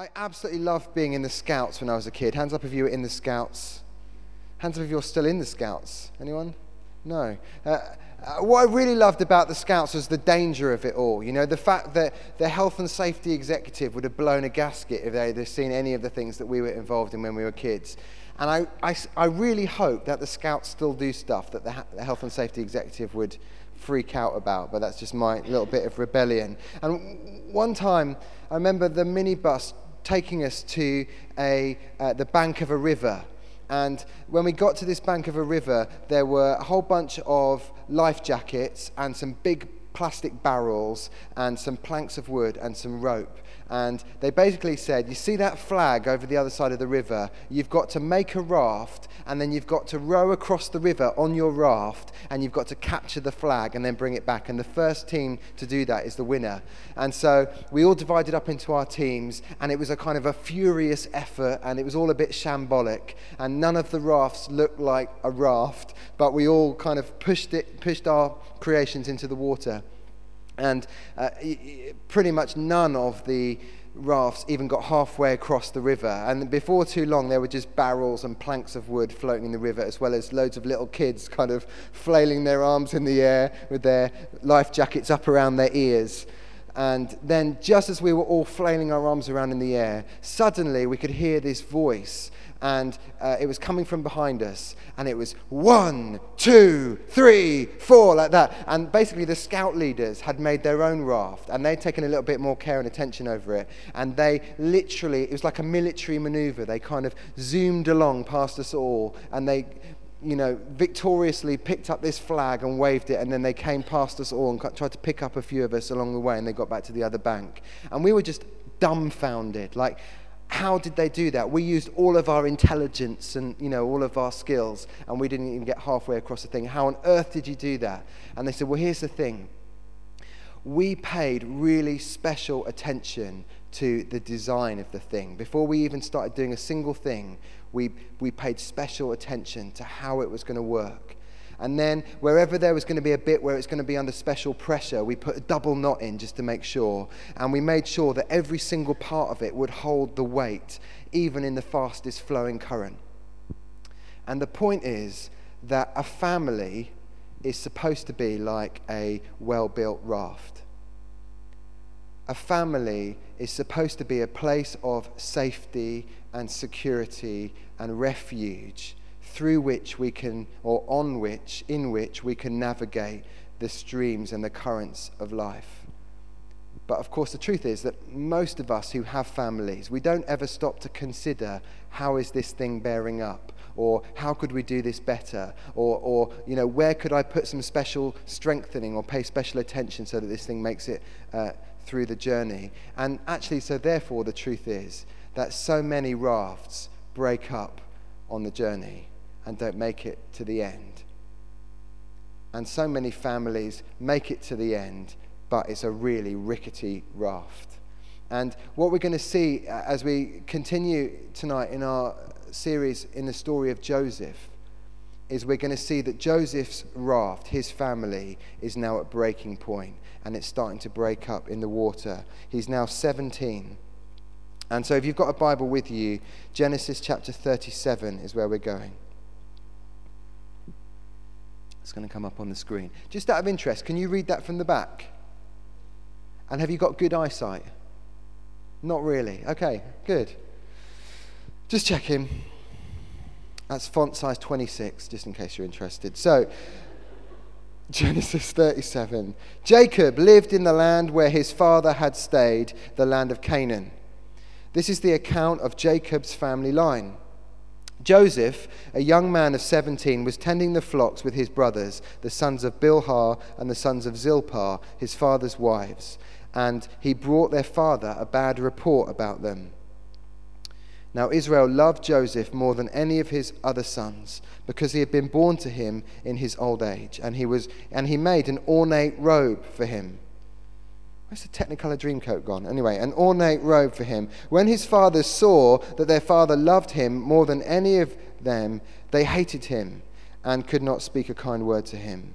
I absolutely loved being in the Scouts when I was a kid. Hands up if you were in the Scouts. Hands up if you're still in the Scouts. Anyone? No. Uh, uh, what I really loved about the Scouts was the danger of it all. You know, the fact that the health and safety executive would have blown a gasket if they had seen any of the things that we were involved in when we were kids. And I, I, I really hope that the Scouts still do stuff that the, the health and safety executive would freak out about, but that's just my little bit of rebellion. And one time, I remember the minibus taking us to a, uh, the bank of a river. And when we got to this bank of a river, there were a whole bunch of life jackets and some big plastic barrels and some planks of wood and some rope. And they basically said, You see that flag over the other side of the river? You've got to make a raft, and then you've got to row across the river on your raft, and you've got to capture the flag and then bring it back. And the first team to do that is the winner. And so we all divided up into our teams, and it was a kind of a furious effort, and it was all a bit shambolic. And none of the rafts looked like a raft, but we all kind of pushed, it, pushed our creations into the water. And uh, pretty much none of the rafts even got halfway across the river. And before too long, there were just barrels and planks of wood floating in the river, as well as loads of little kids kind of flailing their arms in the air with their life jackets up around their ears. And then, just as we were all flailing our arms around in the air, suddenly we could hear this voice and uh, it was coming from behind us, and it was one, two, three, four, like that. And basically, the scout leaders had made their own raft, and they'd taken a little bit more care and attention over it. And they literally, it was like a military maneuver. They kind of zoomed along past us all, and they, you know, victoriously picked up this flag and waved it, and then they came past us all and tried to pick up a few of us along the way, and they got back to the other bank. And we were just dumbfounded. Like, how did they do that? We used all of our intelligence and you know all of our skills, and we didn't even get halfway across the thing. How on earth did you do that? And they said, well, here's the thing. We paid really special attention to the design of the thing. Before we even started doing a single thing, we, we paid special attention to how it was going to work. And then wherever there was going to be a bit where it's going to be under special pressure, we put a double knot in just to make sure. And we made sure that every single part of it would hold the weight, even in the fastest flowing current. And the point is that a family is supposed to be like a well built raft. A family is supposed to be a place of safety and security and refuge through which we can, or on which, in which we can navigate the streams and the currents of life. But of course, the truth is that most of us who have families, we don't ever stop to consider how is this thing bearing up? Or how could we do this better? Or, or you know, where could I put some special strengthening or pay special attention so that this thing makes it uh, through the journey? And actually, so therefore, the truth is that so many rafts break up on the journey and don't make it to the end. And so many families make it to the end, but it's a really rickety raft. And what we're going to see uh, as we continue tonight in our series in the story of Joseph is we're going to see that Joseph's raft, his family, is now at breaking point and it's starting to break up in the water. He's now 17. And so if you've got a Bible with you, Genesis chapter 37 is where we're going. It's going to come up on the screen. Just out of interest, can you read that from the back? And have you got good eyesight? Not really. Okay, good. Just checking. That's font size 26, just in case you're interested. So, Genesis 37. Jacob lived in the land where his father had stayed, the land of Canaan. This is the account of Jacob's family line. Joseph, a young man of 17, was tending the flocks with his brothers, the sons of Bilhah and the sons of Zilpah, his father's wives, and he brought their father a bad report about them. Now Israel loved Joseph more than any of his other sons, because he had been born to him in his old age, and he, was, and he made an ornate robe for him Where's the Technicolor Dreamcoat gone? Anyway, an ornate robe for him. When his fathers saw that their father loved him more than any of them, they hated him and could not speak a kind word to him.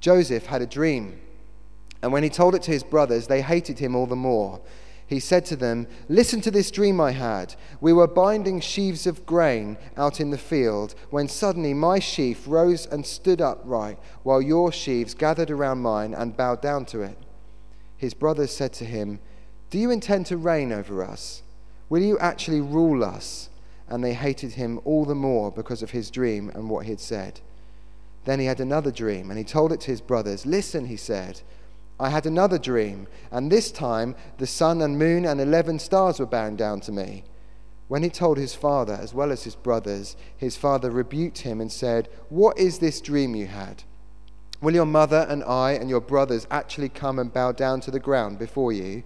Joseph had a dream, and when he told it to his brothers, they hated him all the more. he said to them, Listen to this dream I had. We were binding sheaves of grain out in the field when suddenly my sheaf rose and stood upright, while your sheaves gathered around mine and bowed down to it. His brothers said to him, Do you intend to reign over us? Will you actually rule us? And they hated him all the more because of his dream and what he had said. Then he had another dream, and he told it to his brothers. Listen, he said. I had another dream, and this time the sun and moon and eleven stars were bowing down to me. When he told his father, as well as his brothers, his father rebuked him and said, What is this dream you had? Will your mother and I and your brothers actually come and bow down to the ground before you?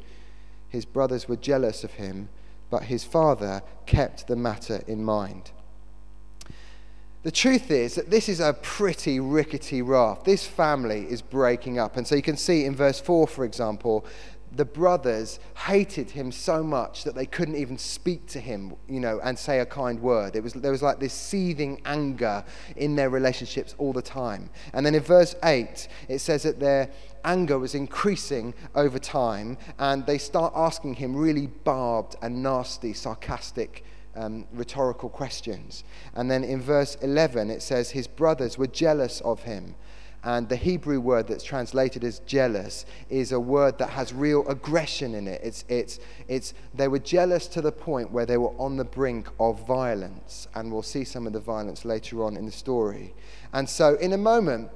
His brothers were jealous of him, but his father kept the matter in mind. The truth is that this is a pretty rickety raft. This family is breaking up. And so you can see in verse 4, for example, the brothers hated him so much that they couldn't even speak to him, you know, and say a kind word. It was, there was like this seething anger in their relationships all the time. And then in verse 8, it says that their anger was increasing over time, and they start asking him really barbed and nasty, sarcastic um, rhetorical questions. And then in verse 11, it says, His brothers were jealous of him. And the Hebrew word that's translated as jealous is a word that has real aggression in it. It's, it's, it's, they were jealous to the point where they were on the brink of violence. And we'll see some of the violence later on in the story. And so, in a moment,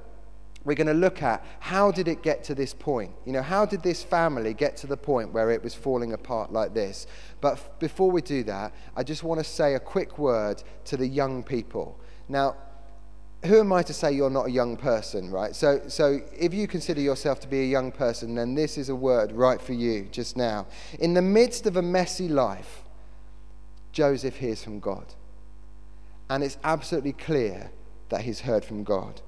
we're going to look at how did it get to this point? You know, how did this family get to the point where it was falling apart like this? But f- before we do that, I just want to say a quick word to the young people. Now, who am I to say you're not a young person, right? So, so if you consider yourself to be a young person, then this is a word right for you just now. In the midst of a messy life, Joseph hears from God. And it's absolutely clear that he's heard from God.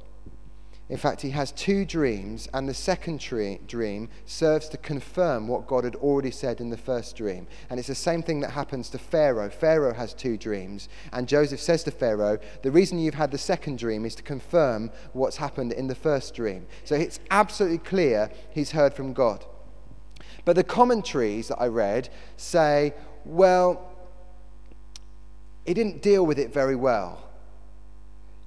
In fact, he has two dreams, and the second dream serves to confirm what God had already said in the first dream. And it's the same thing that happens to Pharaoh. Pharaoh has two dreams, and Joseph says to Pharaoh, The reason you've had the second dream is to confirm what's happened in the first dream. So it's absolutely clear he's heard from God. But the commentaries that I read say, well, he didn't deal with it very well.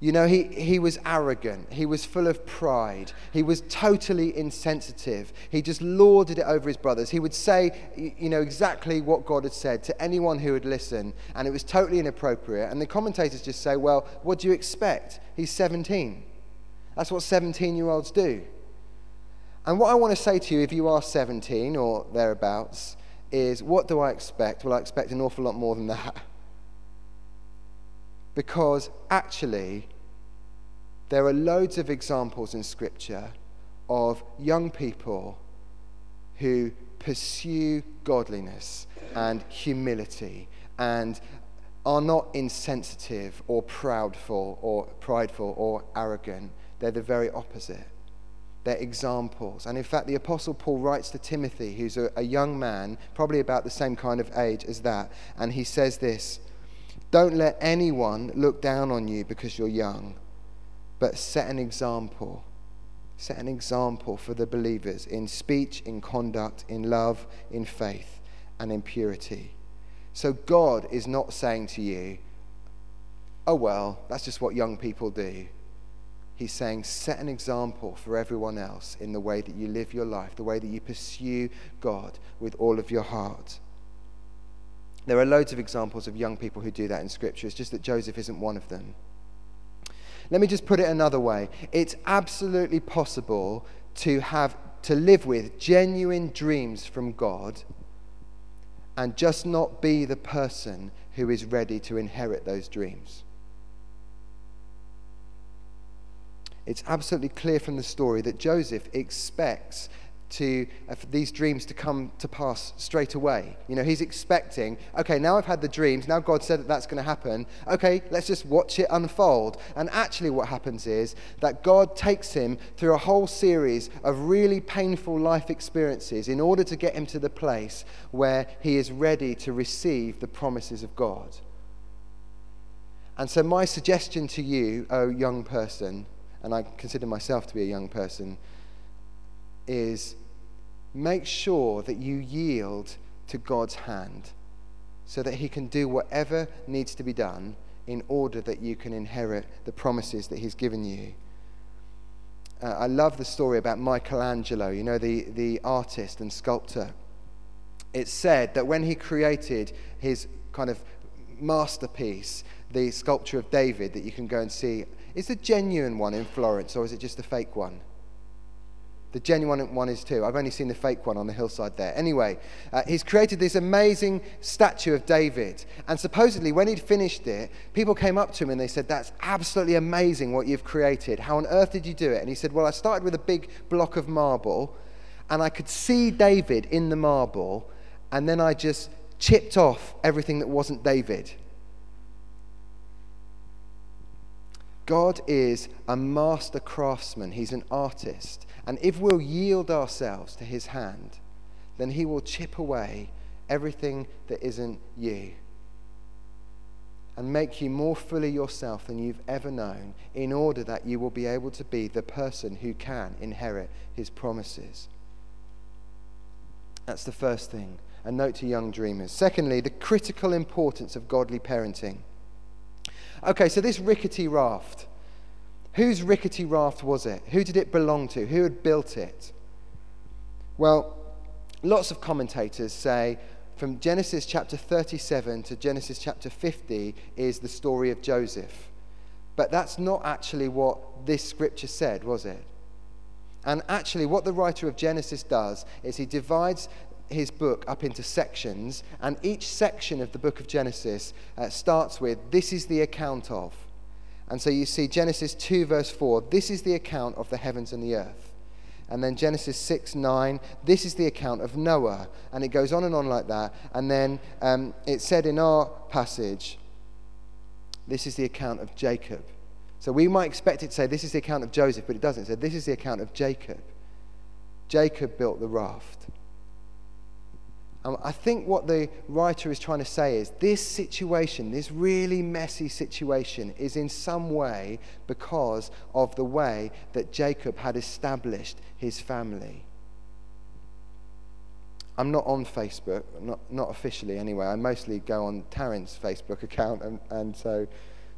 You know, he, he was arrogant. He was full of pride. He was totally insensitive. He just lorded it over his brothers. He would say, you know, exactly what God had said to anyone who would listen, and it was totally inappropriate. And the commentators just say, well, what do you expect? He's 17. That's what 17 year olds do. And what I want to say to you, if you are 17 or thereabouts, is what do I expect? Well, I expect an awful lot more than that. Because actually, there are loads of examples in Scripture of young people who pursue godliness and humility and are not insensitive or proudful or prideful or arrogant. They're the very opposite. They're examples. And in fact, the Apostle Paul writes to Timothy, who's a, a young man, probably about the same kind of age as that, and he says this Don't let anyone look down on you because you're young but set an example. Set an example for the believers in speech, in conduct, in love, in faith, and in purity. So God is not saying to you, oh, well, that's just what young people do. He's saying, set an example for everyone else in the way that you live your life, the way that you pursue God with all of your heart. There are loads of examples of young people who do that in Scripture. It's just that Joseph isn't one of them. Let me just put it another way. It's absolutely possible to have to live with genuine dreams from God and just not be the person who is ready to inherit those dreams. It's absolutely clear from the story that Joseph expects to uh, these dreams to come to pass straight away. You know, he's expecting, okay, now I've had the dreams, now God said that that's going to happen. Okay, let's just watch it unfold. And actually, what happens is that God takes him through a whole series of really painful life experiences in order to get him to the place where he is ready to receive the promises of God. And so, my suggestion to you, oh young person, and I consider myself to be a young person, is make sure that you yield to God's hand so that He can do whatever needs to be done in order that you can inherit the promises that He's given you. Uh, I love the story about Michelangelo, you know, the, the artist and sculptor. It's said that when he created his kind of masterpiece, the sculpture of David that you can go and see, is the genuine one in Florence or is it just a fake one? The genuine one is too. I've only seen the fake one on the hillside there. Anyway, uh, he's created this amazing statue of David. And supposedly, when he'd finished it, people came up to him and they said, That's absolutely amazing what you've created. How on earth did you do it? And he said, Well, I started with a big block of marble, and I could see David in the marble, and then I just chipped off everything that wasn't David. God is a master craftsman, He's an artist. And if we'll yield ourselves to his hand, then he will chip away everything that isn't you and make you more fully yourself than you've ever known in order that you will be able to be the person who can inherit his promises. That's the first thing. A note to young dreamers. Secondly, the critical importance of godly parenting. Okay, so this rickety raft Whose rickety raft was it? Who did it belong to? Who had built it? Well, lots of commentators say from Genesis chapter 37 to Genesis chapter 50 is the story of Joseph. But that's not actually what this scripture said, was it? And actually, what the writer of Genesis does is he divides his book up into sections, and each section of the book of Genesis uh, starts with this is the account of. And so you see Genesis 2, verse 4, this is the account of the heavens and the earth. And then Genesis 6, 9, this is the account of Noah. And it goes on and on like that. And then um, it said in our passage, this is the account of Jacob. So we might expect it to say, this is the account of Joseph, but it doesn't. It said, this is the account of Jacob. Jacob built the raft. And I think what the writer is trying to say is this situation, this really messy situation, is in some way because of the way that Jacob had established his family. I'm not on Facebook, not, not officially anyway. I mostly go on Taryn's Facebook account, and, and so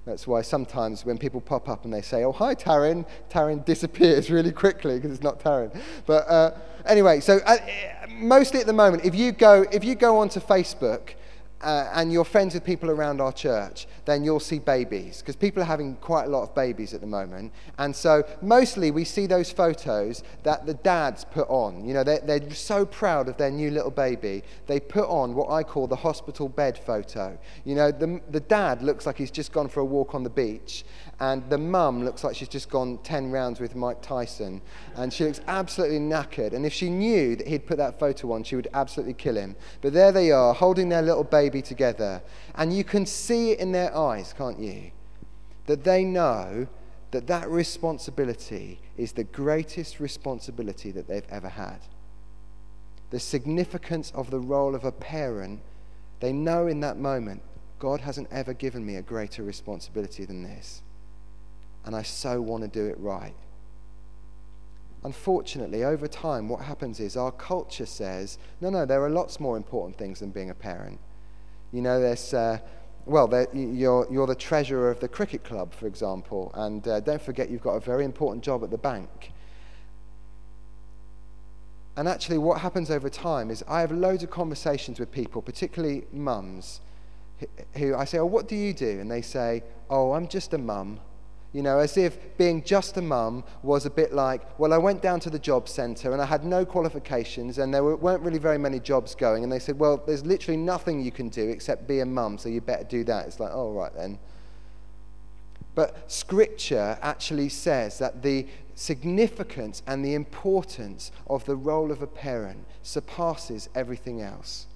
that's why sometimes when people pop up and they say, Oh, hi, Taryn, Taryn disappears really quickly because it's not Taryn. But uh, anyway, so uh, mostly at the moment, if you go, if you go onto Facebook, uh, and you're friends with people around our church, then you'll see babies because people are having quite a lot of babies at the moment. And so mostly we see those photos that the dads put on. You know, they're, they're so proud of their new little baby. They put on what I call the hospital bed photo. You know, the, the dad looks like he's just gone for a walk on the beach, and the mum looks like she's just gone 10 rounds with Mike Tyson. And she looks absolutely knackered. And if she knew that he'd put that photo on, she would absolutely kill him. But there they are, holding their little baby together. And you can see it in their eyes, can't you? That they know that that responsibility is the greatest responsibility that they've ever had. The significance of the role of a parent, they know in that moment, God hasn't ever given me a greater responsibility than this and I so want to do it right. Unfortunately, over time, what happens is our culture says, no, no, there are lots more important things than being a parent. You know, there's, uh, well, you're, you're the treasurer of the cricket club, for example, and uh, don't forget you've got a very important job at the bank. And actually, what happens over time is I have loads of conversations with people, particularly mums, who I say, Oh, what do you do? And they say, Oh, I'm just a mum. You know, as if being just a mum was a bit like, well, I went down to the job centre and I had no qualifications and there weren't really very many jobs going. And they said, well, there's literally nothing you can do except be a mum, so you better do that. It's like, oh, right then. But Scripture actually says that the significance and the importance of the role of a parent surpasses everything else.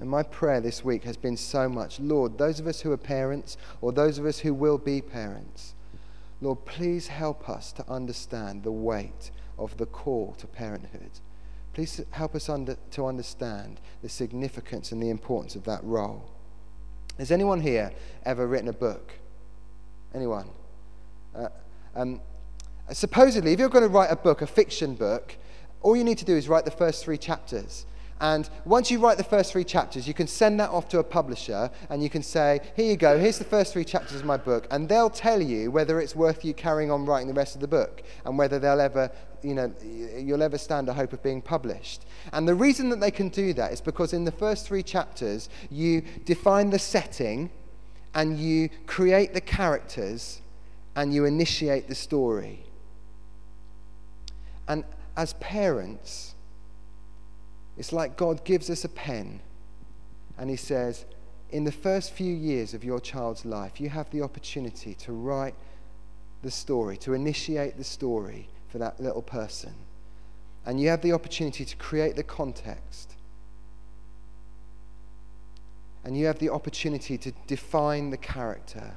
And my prayer this week has been so much Lord, those of us who are parents or those of us who will be parents, Lord, please help us to understand the weight of the call to parenthood. Please help us under, to understand the significance and the importance of that role. Has anyone here ever written a book? Anyone? Uh, um, supposedly, if you're going to write a book, a fiction book, All you need to do is write the first three chapters. And once you write the first three chapters, you can send that off to a publisher and you can say, Here you go, here's the first three chapters of my book. And they'll tell you whether it's worth you carrying on writing the rest of the book and whether they'll ever, you know, you'll ever stand a hope of being published. And the reason that they can do that is because in the first three chapters, you define the setting and you create the characters and you initiate the story. And as parents, it's like God gives us a pen and He says, in the first few years of your child's life, you have the opportunity to write the story, to initiate the story for that little person. And you have the opportunity to create the context. And you have the opportunity to define the character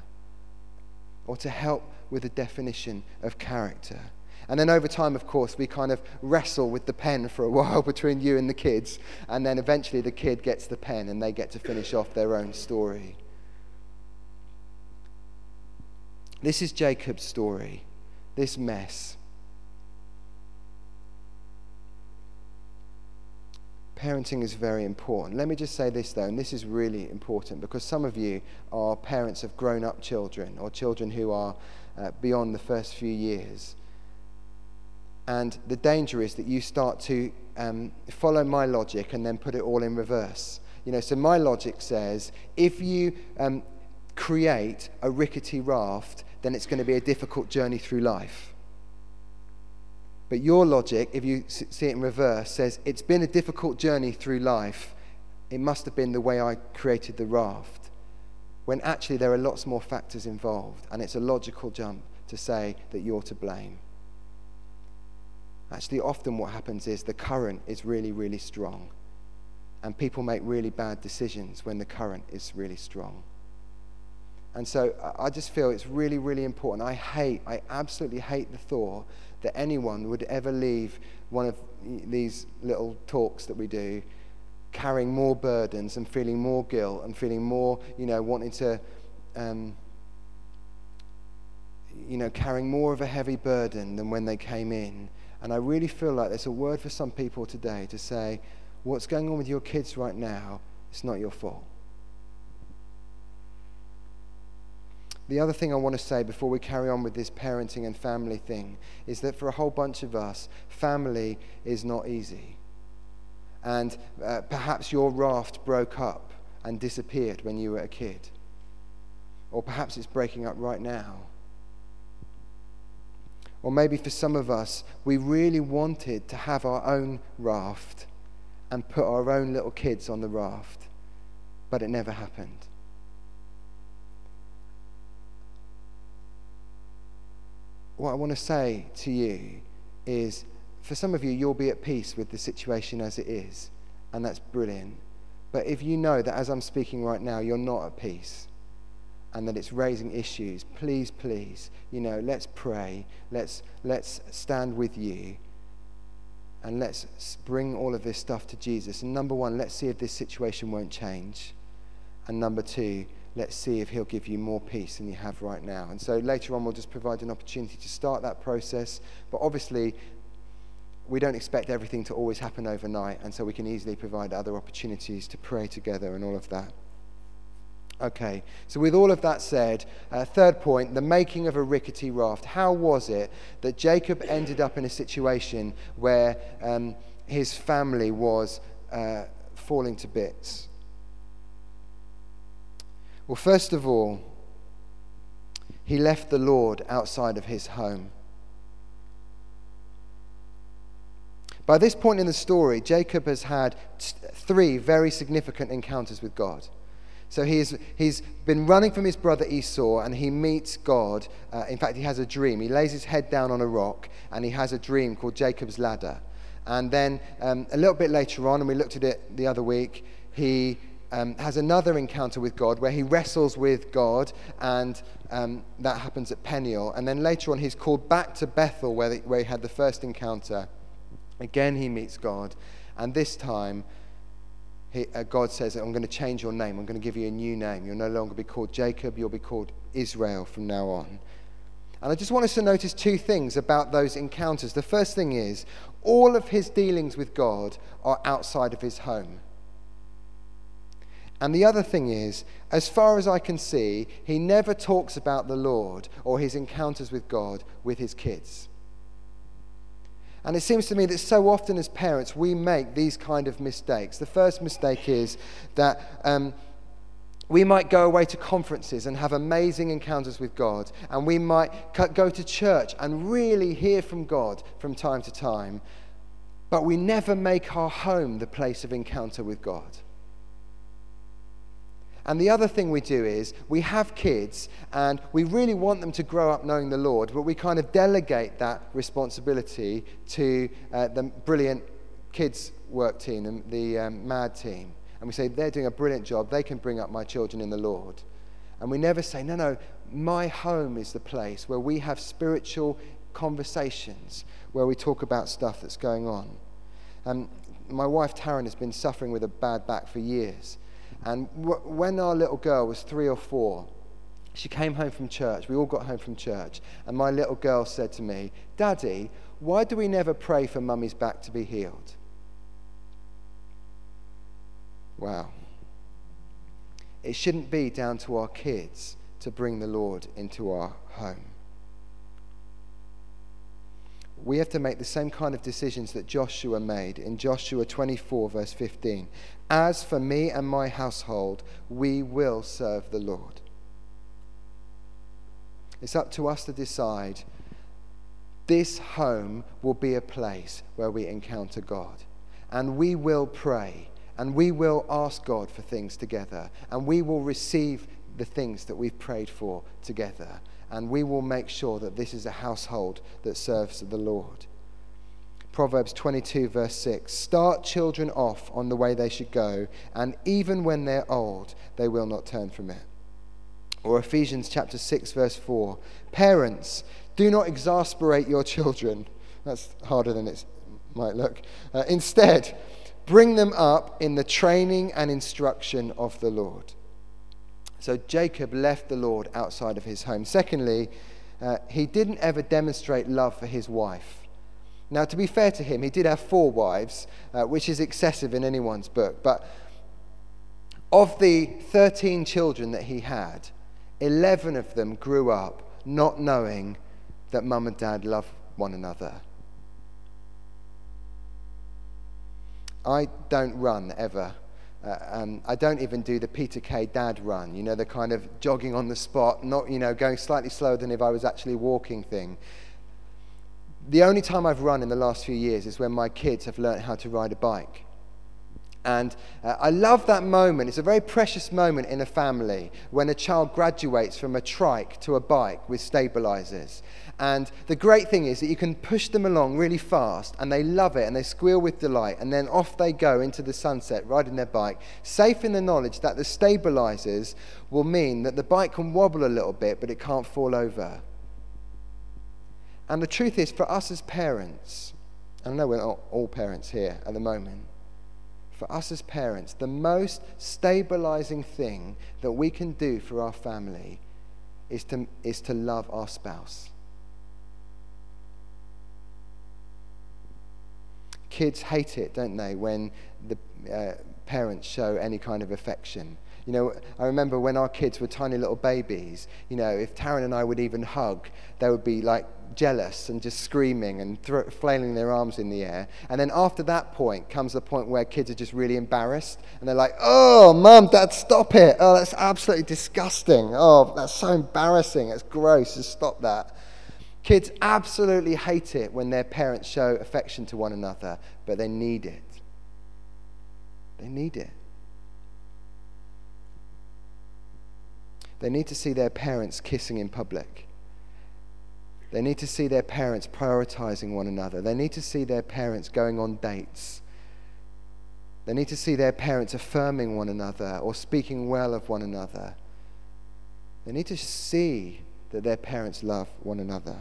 or to help with the definition of character. And then over time, of course, we kind of wrestle with the pen for a while between you and the kids. And then eventually the kid gets the pen and they get to finish off their own story. This is Jacob's story, this mess. Parenting is very important. Let me just say this, though, and this is really important because some of you are parents of grown up children or children who are uh, beyond the first few years. And the danger is that you start to um, follow my logic and then put it all in reverse. You know, so my logic says if you um, create a rickety raft, then it's going to be a difficult journey through life. But your logic, if you see it in reverse, says it's been a difficult journey through life. It must have been the way I created the raft. When actually there are lots more factors involved, and it's a logical jump to say that you're to blame. Actually, often what happens is the current is really, really strong. And people make really bad decisions when the current is really strong. And so I just feel it's really, really important. I hate, I absolutely hate the thought that anyone would ever leave one of these little talks that we do carrying more burdens and feeling more guilt and feeling more, you know, wanting to, um, you know, carrying more of a heavy burden than when they came in. And I really feel like there's a word for some people today to say, what's going on with your kids right now, it's not your fault. The other thing I want to say before we carry on with this parenting and family thing is that for a whole bunch of us, family is not easy. And uh, perhaps your raft broke up and disappeared when you were a kid. Or perhaps it's breaking up right now. Or maybe for some of us, we really wanted to have our own raft and put our own little kids on the raft, but it never happened. What I want to say to you is for some of you, you'll be at peace with the situation as it is, and that's brilliant. But if you know that as I'm speaking right now, you're not at peace, and that it's raising issues, please, please, you know, let's pray. Let's, let's stand with you. And let's bring all of this stuff to Jesus. And number one, let's see if this situation won't change. And number two, let's see if he'll give you more peace than you have right now. And so later on, we'll just provide an opportunity to start that process. But obviously, we don't expect everything to always happen overnight. And so we can easily provide other opportunities to pray together and all of that. Okay, so with all of that said, uh, third point, the making of a rickety raft. How was it that Jacob ended up in a situation where um, his family was uh, falling to bits? Well, first of all, he left the Lord outside of his home. By this point in the story, Jacob has had t- three very significant encounters with God. So he's, he's been running from his brother Esau and he meets God. Uh, in fact, he has a dream. He lays his head down on a rock and he has a dream called Jacob's Ladder. And then um, a little bit later on, and we looked at it the other week, he um, has another encounter with God where he wrestles with God, and um, that happens at Peniel. And then later on, he's called back to Bethel where, the, where he had the first encounter. Again, he meets God, and this time, he, uh, God says, I'm going to change your name. I'm going to give you a new name. You'll no longer be called Jacob, you'll be called Israel from now on. And I just want us to notice two things about those encounters. The first thing is, all of his dealings with God are outside of his home. And the other thing is, as far as I can see, he never talks about the Lord or his encounters with God with his kids. And it seems to me that so often as parents, we make these kind of mistakes. The first mistake is that um, we might go away to conferences and have amazing encounters with God, and we might go to church and really hear from God from time to time, but we never make our home the place of encounter with God. And the other thing we do is we have kids and we really want them to grow up knowing the Lord, but we kind of delegate that responsibility to uh, the brilliant kids work team, the, the um, MAD team. And we say, they're doing a brilliant job. They can bring up my children in the Lord. And we never say, no, no, my home is the place where we have spiritual conversations, where we talk about stuff that's going on. Um, my wife Taryn has been suffering with a bad back for years. And w- when our little girl was three or four, she came home from church. We all got home from church. And my little girl said to me, Daddy, why do we never pray for mummy's back to be healed? Wow. It shouldn't be down to our kids to bring the Lord into our home. We have to make the same kind of decisions that Joshua made in Joshua 24, verse 15. As for me and my household, we will serve the Lord. It's up to us to decide this home will be a place where we encounter God. And we will pray and we will ask God for things together. And we will receive the things that we've prayed for together. And we will make sure that this is a household that serves the Lord. Proverbs 22, verse 6 Start children off on the way they should go, and even when they're old, they will not turn from it. Or Ephesians chapter 6, verse 4 Parents, do not exasperate your children. That's harder than it might look. Uh, instead, bring them up in the training and instruction of the Lord. So Jacob left the Lord outside of his home. Secondly, uh, he didn't ever demonstrate love for his wife. Now, to be fair to him, he did have four wives, uh, which is excessive in anyone's book. But of the 13 children that he had, 11 of them grew up not knowing that mum and dad love one another. I don't run ever. Uh, um, I don't even do the Peter Kay dad run, you know, the kind of jogging on the spot, not, you know, going slightly slower than if I was actually walking thing the only time I've run in the last few years is when my kids have learned how to ride a bike. And uh, I love that moment. It's a very precious moment in a family when a child graduates from a trike to a bike with stabilizers. And the great thing is that you can push them along really fast and they love it and they squeal with delight. And then off they go into the sunset riding their bike, safe in the knowledge that the stabilizers will mean that the bike can wobble a little bit, but it can't fall over. And the truth is, for us as parents, I know we're not all parents here at the moment, for us as parents, the most stabilizing thing that we can do for our family is to, is to love our spouse. Kids hate it, don't they, when the uh, parents show any kind of affection. You know, I remember when our kids were tiny little babies, you know, if Taryn and I would even hug, they would be like jealous and just screaming and flailing their arms in the air. And then after that point comes the point where kids are just really embarrassed and they're like, oh, mum, dad, stop it. Oh, that's absolutely disgusting. Oh, that's so embarrassing. It's gross. Just stop that. Kids absolutely hate it when their parents show affection to one another, but they need it. They need it. They need to see their parents kissing in public. They need to see their parents prioritizing one another. They need to see their parents going on dates. They need to see their parents affirming one another or speaking well of one another. They need to see that their parents love one another.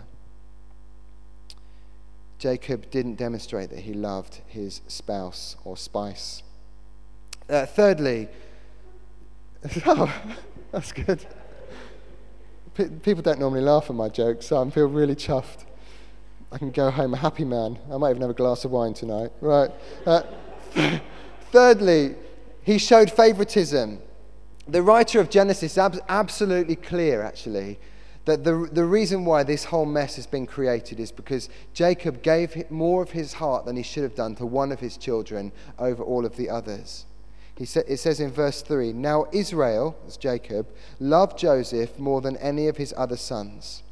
Jacob didn't demonstrate that he loved his spouse or spice. Uh, thirdly, oh, that's good. P- people don't normally laugh at my jokes, so I feel really chuffed. I can go home a happy man. I might even have a glass of wine tonight. Right. Uh, thirdly, he showed favoritism. The writer of Genesis is ab- absolutely clear, actually, that the, the reason why this whole mess has been created is because Jacob gave more of his heart than he should have done to one of his children over all of the others. He sa- it says in verse 3 Now Israel, as Jacob, loved Joseph more than any of his other sons.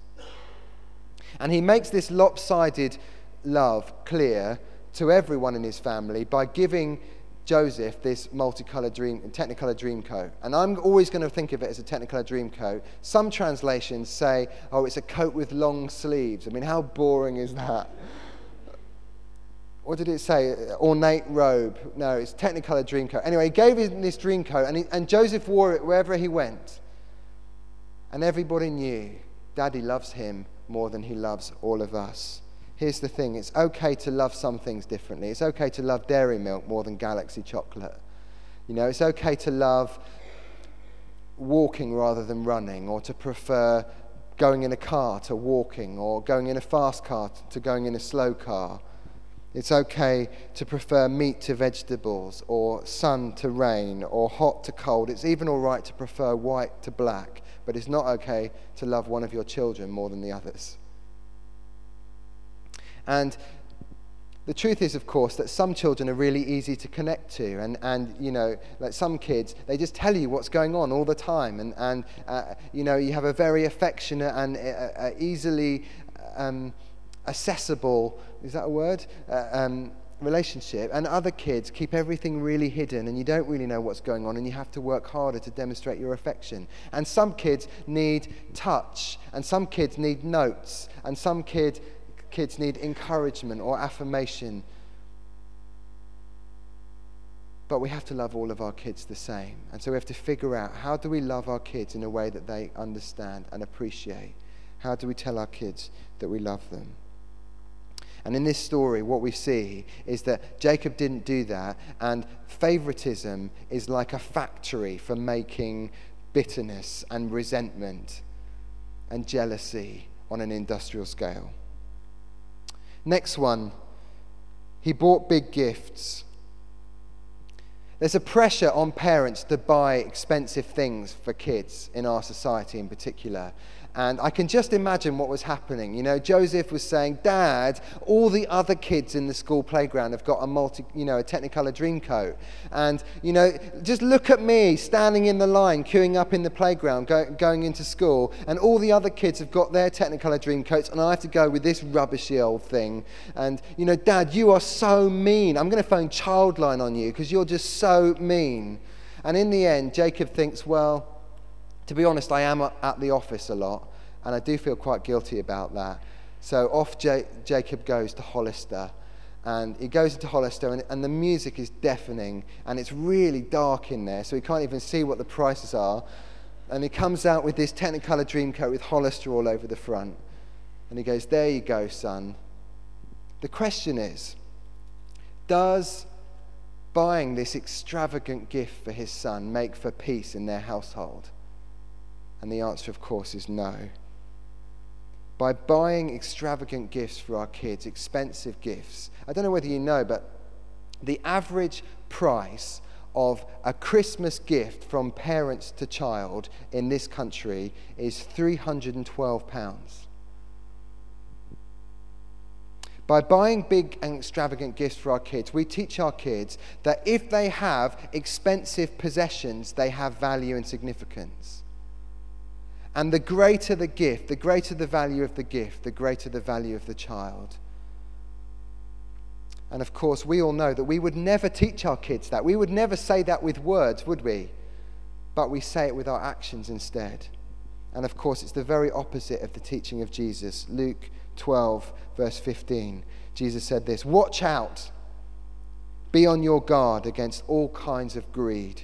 And he makes this lopsided love clear to everyone in his family by giving Joseph this multicolored dream, Technicolor dream coat. And I'm always going to think of it as a Technicolor dream coat. Some translations say, oh, it's a coat with long sleeves. I mean, how boring is that? What did it say? Ornate robe. No, it's Technicolor dream coat. Anyway, he gave him this dream coat, and, he, and Joseph wore it wherever he went. And everybody knew Daddy loves him more than he loves all of us here's the thing it's okay to love some things differently. It's okay to love dairy milk more than galaxy chocolate. You know, it's okay to love walking rather than running, or to prefer going in a car to walking, or going in a fast car to going in a slow car. It's okay to prefer meat to vegetables, or sun to rain, or hot to cold. It's even all right to prefer white to black, but it's not okay to love one of your children more than the others. And the truth is, of course, that some children are really easy to connect to. And, and you know, like some kids, they just tell you what's going on all the time. And, and uh, you know, you have a very affectionate and uh, uh, easily um, accessible, is that a word? Uh, um, relationship. And other kids keep everything really hidden and you don't really know what's going on and you have to work harder to demonstrate your affection. And some kids need touch. And some kids need notes. And some kids kids need encouragement or affirmation. But we have to love all of our kids the same. And so we have to figure out how do we love our kids in a way that they understand and appreciate? How do we tell our kids that we love them? And in this story, what we see is that Jacob didn't do that, and favoritism is like a factory for making bitterness and resentment and jealousy on an industrial scale. Next one, he bought big gifts. There's a pressure on parents to buy expensive things for kids in our society in particular. And I can just imagine what was happening. You know, Joseph was saying, Dad, all the other kids in the school playground have got a multi, you know, a Technicolor Dreamcoat. And, you know, just look at me standing in the line, queuing up in the playground, go, going into school, and all the other kids have got their Technicolor dream coats, and I have to go with this rubbishy old thing. And, you know, Dad, you are so mean. I'm going to phone Childline on you because you're just so mean. And in the end, Jacob thinks, well, to be honest, I am at the office a lot, and I do feel quite guilty about that. So off J- Jacob goes to Hollister, and he goes into Hollister, and, and the music is deafening, and it's really dark in there, so he can't even see what the prices are. And he comes out with this Technicolor Dreamcoat with Hollister all over the front. And he goes, There you go, son. The question is Does buying this extravagant gift for his son make for peace in their household? And the answer, of course, is no. By buying extravagant gifts for our kids, expensive gifts, I don't know whether you know, but the average price of a Christmas gift from parents to child in this country is £312. By buying big and extravagant gifts for our kids, we teach our kids that if they have expensive possessions, they have value and significance. And the greater the gift, the greater the value of the gift, the greater the value of the child. And of course, we all know that we would never teach our kids that. We would never say that with words, would we? But we say it with our actions instead. And of course, it's the very opposite of the teaching of Jesus. Luke 12, verse 15. Jesus said this Watch out, be on your guard against all kinds of greed.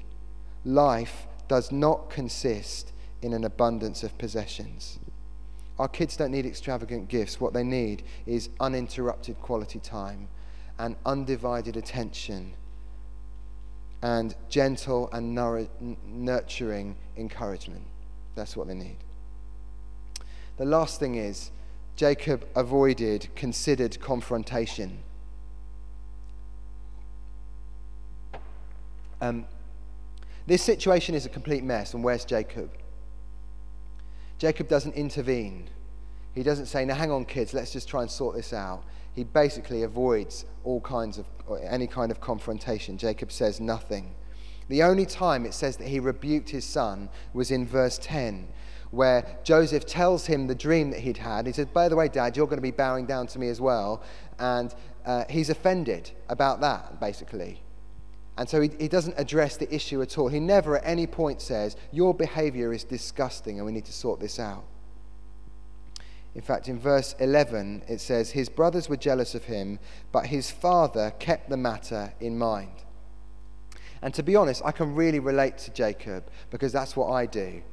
Life does not consist in an abundance of possessions. Our kids don't need extravagant gifts. What they need is uninterrupted quality time and undivided attention and gentle and nurturing encouragement. That's what they need. The last thing is, Jacob avoided considered confrontation. Um, this situation is a complete mess, and where's Jacob? Jacob doesn't intervene. He doesn't say, now hang on, kids, let's just try and sort this out. He basically avoids all kinds of, any kind of confrontation. Jacob says nothing. The only time it says that he rebuked his son was in verse 10, where Joseph tells him the dream that he'd had. He says, By the way, Dad, you're going to be bowing down to me as well. And uh, he's offended about that, basically. And so he, he doesn't address the issue at all. He never at any point says, Your behavior is disgusting and we need to sort this out. In fact, in verse 11, it says, His brothers were jealous of him, but his father kept the matter in mind. And to be honest, I can really relate to Jacob because that's what I do.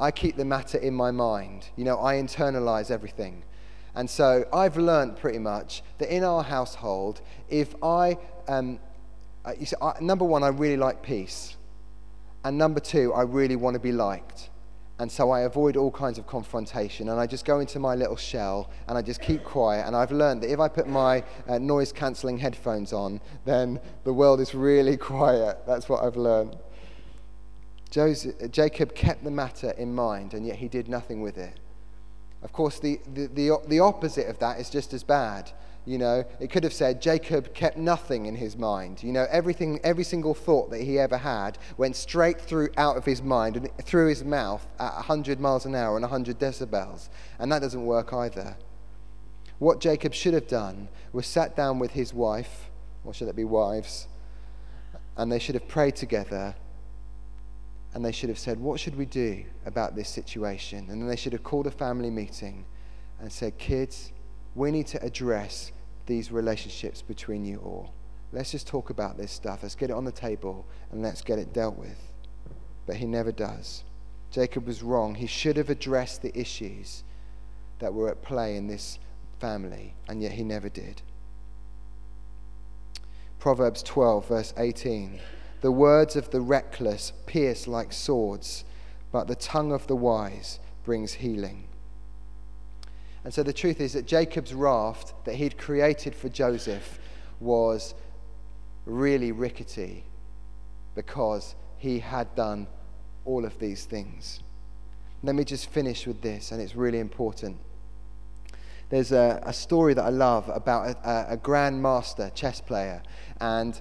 I keep the matter in my mind. You know, I internalize everything. And so I've learned pretty much that in our household, if I um, uh, you see, I, number one, I really like peace. And number two, I really want to be liked. And so I avoid all kinds of confrontation and I just go into my little shell and I just keep quiet. And I've learned that if I put my uh, noise cancelling headphones on, then the world is really quiet. That's what I've learned. Joseph, Jacob kept the matter in mind and yet he did nothing with it. Of course, the, the, the, the opposite of that is just as bad. You know, it could have said Jacob kept nothing in his mind. You know, everything, every single thought that he ever had went straight through out of his mind and through his mouth at 100 miles an hour and 100 decibels. And that doesn't work either. What Jacob should have done was sat down with his wife, or should it be wives, and they should have prayed together and they should have said, What should we do about this situation? And then they should have called a family meeting and said, Kids, we need to address these relationships between you all. Let's just talk about this stuff. Let's get it on the table and let's get it dealt with. But he never does. Jacob was wrong. He should have addressed the issues that were at play in this family, and yet he never did. Proverbs 12, verse 18. The words of the reckless pierce like swords, but the tongue of the wise brings healing. And so the truth is that Jacob's raft that he'd created for Joseph was really rickety because he had done all of these things. Let me just finish with this, and it's really important. There's a, a story that I love about a, a grandmaster chess player, and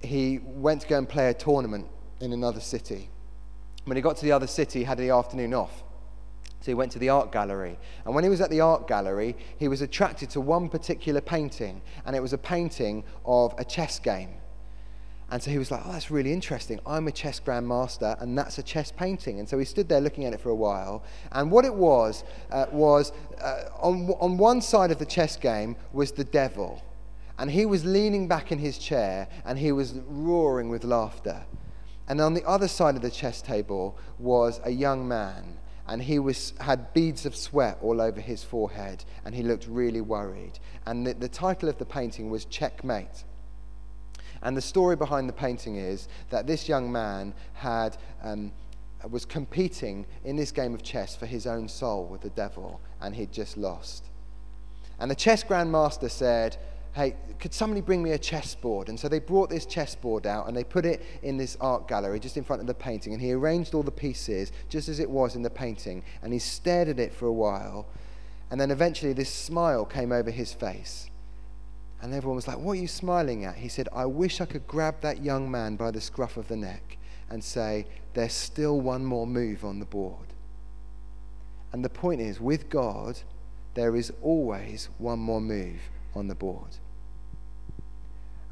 he went to go and play a tournament in another city. When he got to the other city, he had the afternoon off. So he went to the art gallery. And when he was at the art gallery, he was attracted to one particular painting, and it was a painting of a chess game. And so he was like, oh, that's really interesting. I'm a chess grandmaster, and that's a chess painting. And so he stood there looking at it for a while. And what it was, uh, was uh, on, on one side of the chess game was the devil. And he was leaning back in his chair, and he was roaring with laughter. And on the other side of the chess table was a young man and he was, had beads of sweat all over his forehead, and he looked really worried. And the, the title of the painting was Checkmate. And the story behind the painting is that this young man had, um, was competing in this game of chess for his own soul with the devil, and he'd just lost. And the chess grandmaster said, hey, could somebody bring me a chessboard? And so they brought this chessboard out and they put it in this art gallery just in front of the painting. And he arranged all the pieces just as it was in the painting. And he stared at it for a while. And then eventually this smile came over his face. And everyone was like, What are you smiling at? He said, I wish I could grab that young man by the scruff of the neck and say, There's still one more move on the board. And the point is, with God, there is always one more move on the board.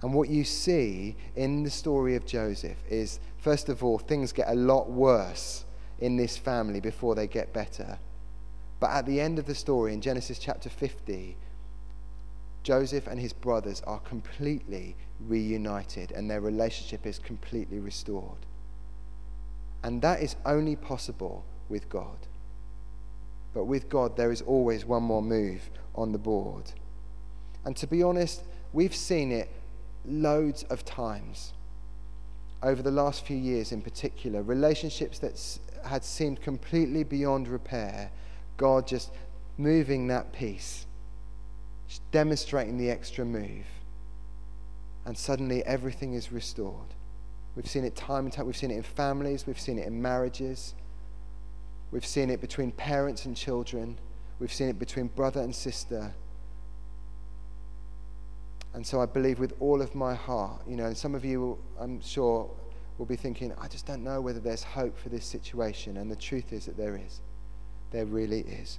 And what you see in the story of Joseph is, first of all, things get a lot worse in this family before they get better. But at the end of the story, in Genesis chapter 50, Joseph and his brothers are completely reunited and their relationship is completely restored. And that is only possible with God. But with God, there is always one more move on the board. And to be honest, we've seen it loads of times over the last few years in particular. Relationships that had seemed completely beyond repair, God just moving that piece, demonstrating the extra move. And suddenly everything is restored. We've seen it time and time. We've seen it in families, we've seen it in marriages, we've seen it between parents and children, we've seen it between brother and sister. And so I believe with all of my heart, you know, and some of you, I'm sure, will be thinking, I just don't know whether there's hope for this situation. And the truth is that there is. There really is.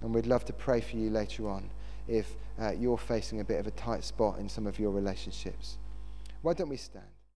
And we'd love to pray for you later on if uh, you're facing a bit of a tight spot in some of your relationships. Why don't we stand?